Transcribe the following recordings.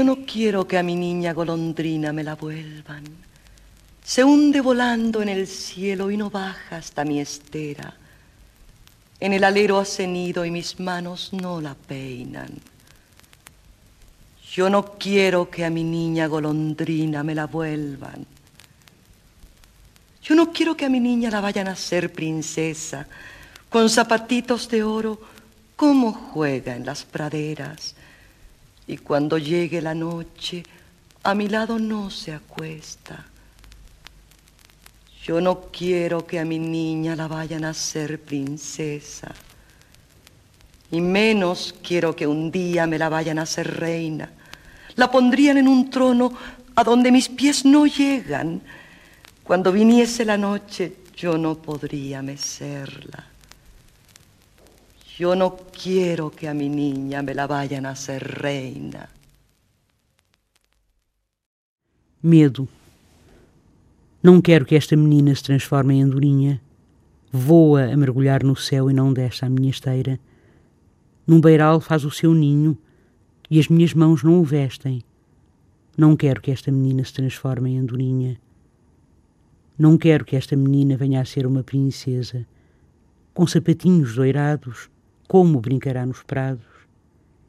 Yo no quiero que a mi niña golondrina me la vuelvan. Se hunde volando en el cielo y no baja hasta mi estera. En el alero ha cenido y mis manos no la peinan. Yo no quiero que a mi niña golondrina me la vuelvan. Yo no quiero que a mi niña la vayan a hacer princesa, con zapatitos de oro, como juega en las praderas y cuando llegue la noche, a mi lado no se acuesta. Yo no quiero que a mi niña la vayan a hacer princesa. Y menos quiero que un día me la vayan a hacer reina. La pondrían en un trono a donde mis pies no llegan. Cuando viniese la noche, yo no podría mecerla. Yo no quiero que a mi niña me la vayan a hacer reina. Medo. Não quero que esta menina se transforme em andorinha. Voa a mergulhar no céu e não desce à minha esteira. Num beiral faz o seu ninho e as minhas mãos não o vestem. Não quero que esta menina se transforme em andorinha. Não quero que esta menina venha a ser uma princesa, com sapatinhos doirados como brincará nos prados,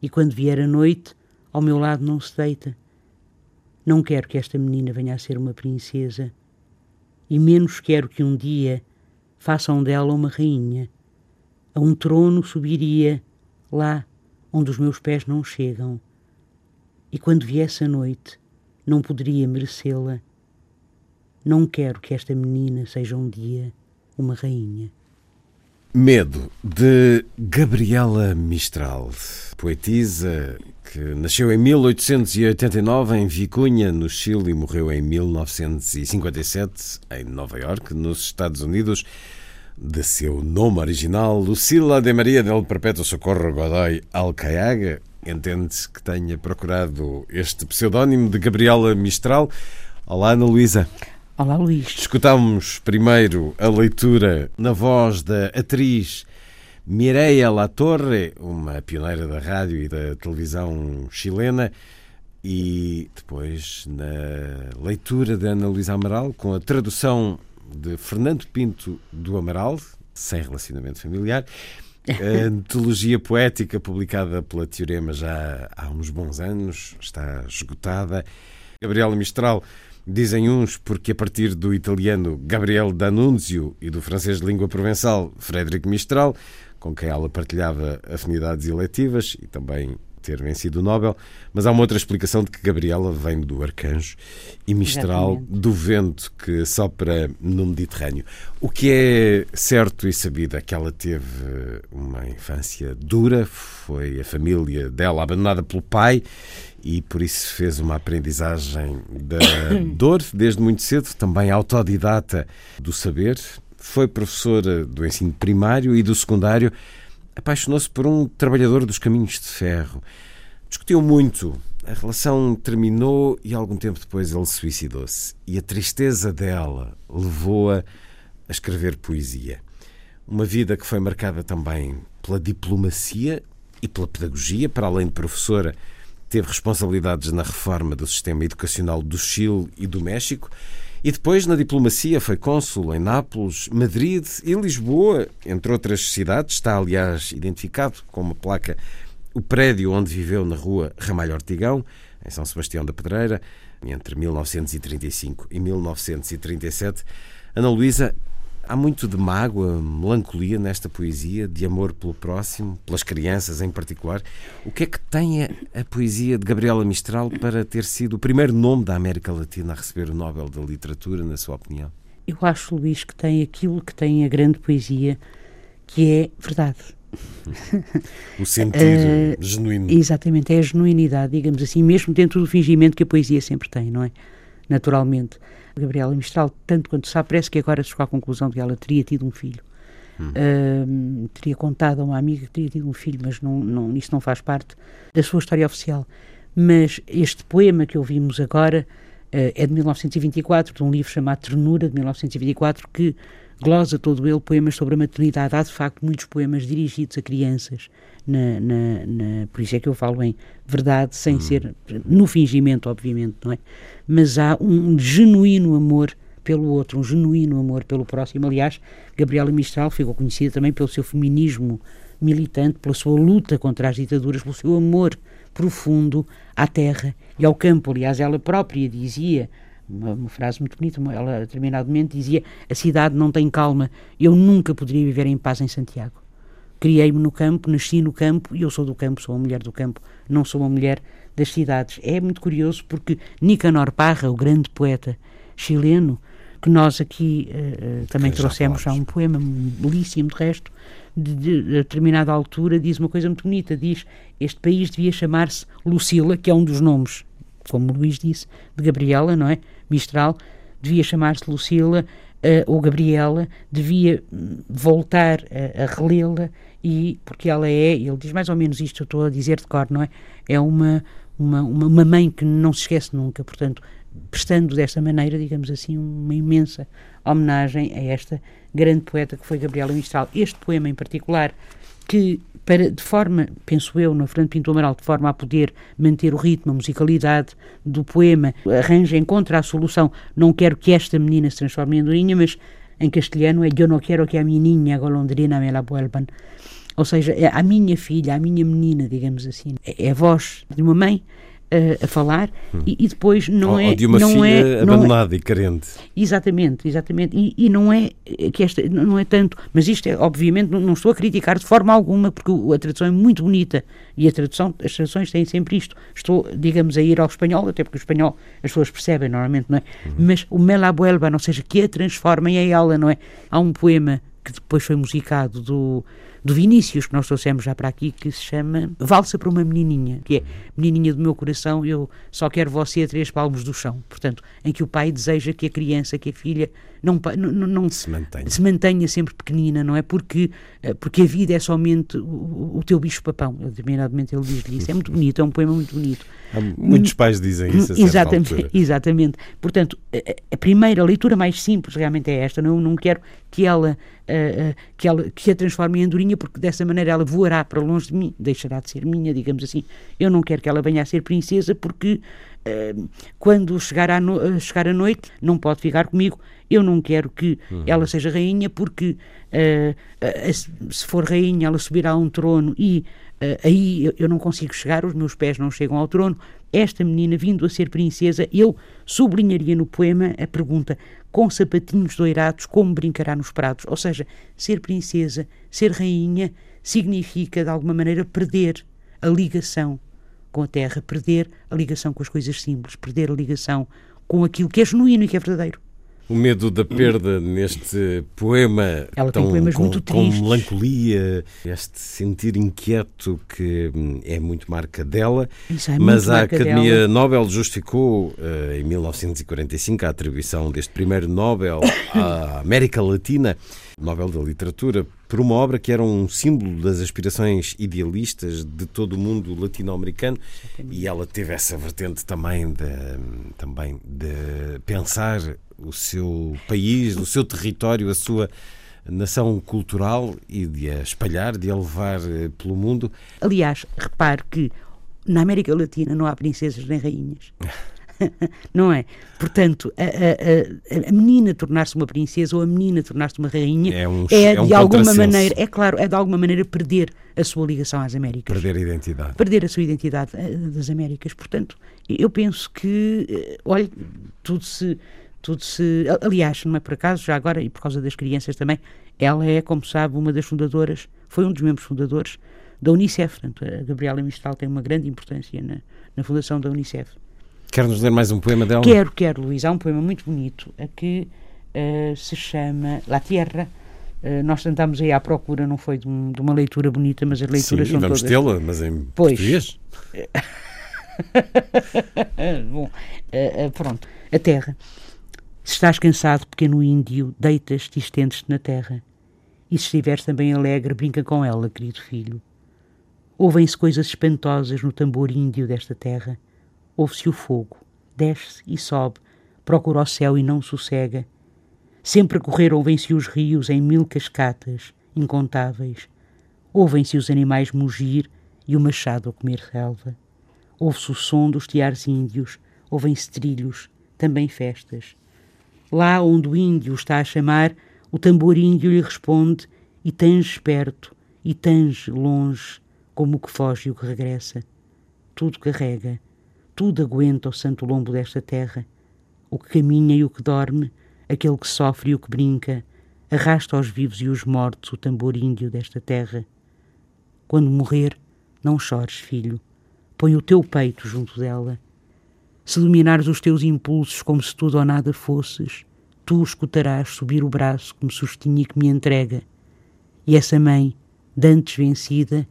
e quando vier a noite, ao meu lado não se deita. Não quero que esta menina venha a ser uma princesa, e menos quero que um dia façam dela uma rainha. A um trono subiria, lá onde os meus pés não chegam, e quando viesse a noite, não poderia merecê-la. Não quero que esta menina seja um dia uma rainha. Medo, de Gabriela Mistral, poetisa que nasceu em 1889 em Vicunha, no Chile, e morreu em 1957 em Nova York, nos Estados Unidos. De seu nome original, Lucila de Maria del Perpétuo Socorro Godoy Alcaiaga, entende-se que tenha procurado este pseudónimo de Gabriela Mistral. Olá, Ana Luísa. Olá, Luís. Escutámos primeiro a leitura na voz da atriz Mireia La Torre, uma pioneira da rádio e da televisão chilena, e depois na leitura de Ana Luísa Amaral, com a tradução de Fernando Pinto do Amaral, sem relacionamento familiar, a antologia poética publicada pela Teorema já há uns bons anos, está esgotada. Gabriela Mistral Dizem uns porque, a partir do italiano Gabriel D'Annunzio e do francês de língua provençal Frédéric Mistral, com quem ela partilhava afinidades eletivas e também ter vencido o Nobel, mas há uma outra explicação de que Gabriela vem do arcanjo e Mistral Exatamente. do vento que sopra no Mediterrâneo. O que é certo e sabido é que ela teve uma infância dura, foi a família dela abandonada pelo pai e por isso fez uma aprendizagem da dor desde muito cedo, também autodidata do saber. Foi professora do ensino primário e do secundário. Apaixonou-se por um trabalhador dos caminhos de ferro. Discutiu muito. A relação terminou e algum tempo depois ele suicidou-se. E a tristeza dela levou-a a escrever poesia. Uma vida que foi marcada também pela diplomacia e pela pedagogia, para além de professora teve responsabilidades na reforma do sistema educacional do Chile e do México. E depois, na diplomacia, foi cônsul em Nápoles, Madrid e Lisboa, entre outras cidades. Está, aliás, identificado com uma placa o prédio onde viveu na rua Ramalho Ortigão, em São Sebastião da Pedreira, entre 1935 e 1937. Ana Luísa, Há muito de mágoa, melancolia nesta poesia, de amor pelo próximo, pelas crianças em particular. O que é que tem a, a, poesia de Gabriela Mistral para ter sido o primeiro nome da América Latina a receber o Nobel da Literatura, na sua opinião? Eu acho, Luís, que tem aquilo que tem a grande poesia, que é verdade. o sentir uh, genuíno. Exatamente, é a genuinidade, digamos assim, mesmo dentro do fingimento que a poesia sempre tem, não é? Naturalmente. Gabriela Mistral, tanto quanto sabe, parece que agora chegou à conclusão de que ela teria tido um filho. Hum. Uh, teria contado a uma amiga que teria tido um filho, mas não, não, isso não faz parte da sua história oficial. Mas este poema que ouvimos agora uh, é de 1924, de um livro chamado Ternura, de 1924, que glosa todo ele poemas sobre a maternidade. Há, de facto, muitos poemas dirigidos a crianças, na, na, na, por isso é que eu falo em verdade, sem hum. ser no fingimento, obviamente, não é? Mas há um genuíno amor pelo outro, um genuíno amor pelo próximo. Aliás, Gabriela Mistral ficou conhecida também pelo seu feminismo militante, pela sua luta contra as ditaduras, pelo seu amor profundo à terra e ao campo. Aliás, ela própria dizia uma, uma, frase muito bonita. Ela, a determinado momento, dizia: A cidade não tem calma, eu nunca poderia viver em paz em Santiago. Criei-me no campo, nasci no campo e eu sou do campo, sou uma mulher do campo, não sou uma mulher das cidades. É muito curioso porque Nicanor Parra, o grande poeta chileno, que nós aqui uh, também que trouxemos já um poema belíssimo, de resto, de, de, de, determinada altura, diz uma coisa muito bonita: diz este país devia chamar-se Lucila, que é um dos nomes, como o Luís disse, de Gabriela, não é? Mistral, devia chamar-se Lucila uh, ou Gabriela, devia hum, voltar a, a relê-la e porque ela é, ele diz mais ou menos isto, eu estou a dizer de cor, não é? É uma, uma, uma mãe que não se esquece nunca, portanto, prestando desta maneira, digamos assim, uma imensa homenagem a esta grande poeta que foi Gabriela Mistral. Este poema em particular, que para, de forma, penso eu, no Fernando Pinto Amaral, de forma a poder manter o ritmo, a musicalidade do poema, arranja, encontra a solução. Não quero que esta menina se transforme em andorinha, mas em castelhano é Eu não quero que a minha niña golondrina me la vuelvan. Ou seja, é a minha filha, a minha menina, digamos assim. É, é a voz de uma mãe a, a falar hum. e, e, depois não ou, é. Ou de uma não filha é, abandonada é, e carente. Exatamente, exatamente. E, e, não é que esta não é tanto, mas isto é, obviamente, não, não, estou a criticar de forma alguma, porque a tradução é muito bonita e a tradução, as traduções têm sempre isto. Estou, digamos, a ir ao espanhol, até porque o espanhol as pessoas percebem normalmente, não é? Uhum. Mas o Mela Buelba, ou seja, que a transformem em ela, não é? Há um poema que depois foi musicado do do Vinícius, que nós trouxemos já para aqui, que se chama Valsa para uma Menininha, que é Menininha do meu coração, eu só quero você a três palmos do chão. Portanto, em que o pai deseja que a criança, que a filha, não, não, não se, mantenha. se mantenha sempre pequenina, não é? Porque, eh, porque a vida é somente o, o teu bicho-papão. Determinadamente ele diz-lhe isso. É muito bonito, é um poema muito bonito. Há muitos pais dizem isso a exatamente, exatamente. Portanto, a, a, primeira leitura mais simples realmente é esta. Não, não quero que ela, uh, uh, que ela que a transforme em andorinha, porque dessa maneira ela voará para longe de mim, deixará de ser minha, digamos assim. Eu não quero que ela venha a ser princesa, porque quando chegar, a no, chegar a noite não pode ficar comigo. Eu não quero que uhum. ela seja rainha, porque se for rainha ela subirá a um trono e Uh, aí eu, eu, não consigo chegar, os meus pés não chegam ao trono. Esta menina, vindo a ser princesa, eu sublinharia no poema a pergunta: com sapatinhos doirados, como brincará nos prados? Ou seja, ser princesa, ser rainha, significa de alguma maneira perder a ligação com a terra, perder a ligação com as coisas simples, perder a ligação com aquilo que é genuíno e que é verdadeiro. O medo da perda neste poema Ela tão, tem poemas com, muito com melancolia, este sentir inquieto que hum, é muito marca dela, é mas a Academia dela. Nobel justificou uh, em 1945 a atribuição deste primeiro Nobel à América Latina, Nobel da Literatura, por uma obra que era um símbolo das aspirações idealistas de todo o mundo latino-americano. E ela teve essa vertente também de, hum, também de pensar o seu país, o seu território, a sua nação cultural e de a espalhar, de a levar eh, pelo mundo. Aliás, repare que na América Latina não há princesas nem rainhas. não é? Portanto, a, a, a menina tornar-se uma princesa ou a menina tornar-se uma rainha é, um, é, é um de alguma maneira, é claro, é de alguma maneira perder a sua ligação às Américas. Perder a identidade. Perder a sua identidade eh, das Américas. Portanto, eu penso que, eh, olha, tudo se tudo se. Aliás, não é por acaso, já agora, e por causa das crianças também, ela é, como sabe, uma das fundadoras, foi um dos membros fundadores da Unicef. Portanto, a Gabriela Mistral tem uma grande importância na, na fundação da Unicef. Quer-nos ler mais um poema dela? Quero, quero, Luís. Há um poema muito bonito a que uh, se chama La Tierra. Uh, nós tentámos aí à procura, não foi de, um, de uma leitura bonita, mas as leituras Sim, são vamos todas... tê-la, mas em Pois. português. Bom, uh, uh, pronto. A terra. Se estás cansado, pequeno índio, deitas-te e estendes-te na terra. E se estiveres também alegre, brinca com ela, querido filho. Ouvem-se coisas espantosas no tambor índio desta terra. Ouve-se o fogo, desce e sobe, procura o céu e não sossega. Sempre a correr ouvem-se os rios em mil cascatas, incontáveis. Ouvem-se os animais mugir e o machado a comer relva. Ouve-se o som dos tiares índios, ouvem-se trilhos, também festas. Lá onde o índio está a chamar, o tambor índio lhe responde e tange perto, e tange longe, como o que foge e o que regressa. Tudo carrega, tudo aguenta o santo lombo desta terra. O que caminha e o que dorme, aquele que sofre e o que brinca, arrasta aos vivos e os mortos o tambor índio desta terra. Quando morrer, não chores, filho. Põe o teu peito junto dela. Se dominares os teus impulsos como se tudo ou nada fosses, tu escutarás subir o braço que me sustinha e que me entrega. E essa mãe, dantes vencida,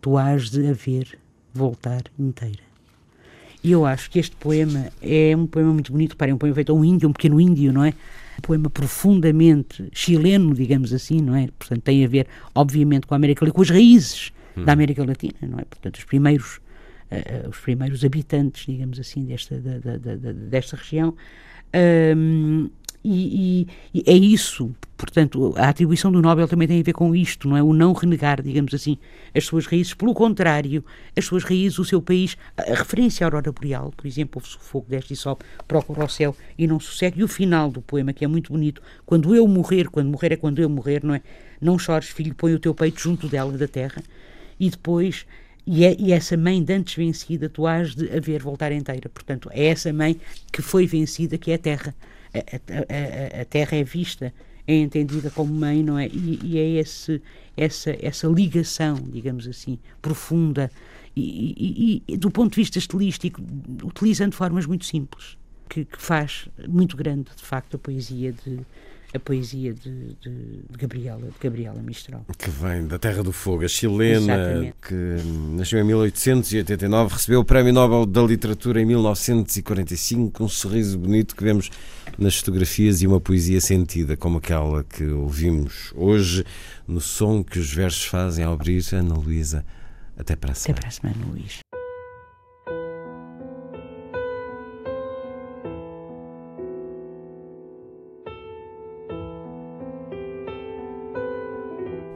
tu hás de a ver voltar inteira. E eu acho que este poema é um poema muito bonito, para é um poema feito a um índio, um pequeno índio, não é? Um poema profundamente chileno, digamos assim, não é? Portanto, tem a ver, obviamente, com a América Latina, com as raízes hum. da América Latina, não é? Portanto, os primeiros, uh, os primeiros habitantes, digamos assim, desta, da, da, da, desta região. Um, e, e, e, é isso, portanto, a atribuição do Nobel também tem a ver com isto, não é? O não renegar, digamos assim, as suas raízes. Pelo contrário, as suas raízes, o seu país, a, referência à aurora boreal, por exemplo, o fogo deste e sobe, procura o céu e não sossega. E o final do poema, que é muito bonito, quando eu morrer, quando morrer é quando eu morrer, não é? Não chores, filho, põe o teu peito junto dela, da terra. E depois e, é, e, essa mãe de antes vencida, tu has de a ver voltar inteira. Portanto, é essa mãe que foi vencida, que é a terra a, a, a, Terra é vista, é entendida como mãe, não é? E, e é esse, essa, essa ligação, digamos assim, profunda e, e, e, do ponto de vista estilístico, utilizando formas muito simples, que, que, faz muito grande, de facto, a poesia de a poesia de, de, de, Gabriela, de Gabriela Mistral. Que vem da Terra do Fogo, a chilena, Exatamente. que nasceu em 1889, recebeu o Prémio Nobel da Literatura em 1945, um sorriso bonito que vemos nas fotografias e uma poesia sentida, como aquela que ouvimos hoje, no som que os versos fazem ao abrir. Ana Luísa, até para a semana. Até para a semana, Luís.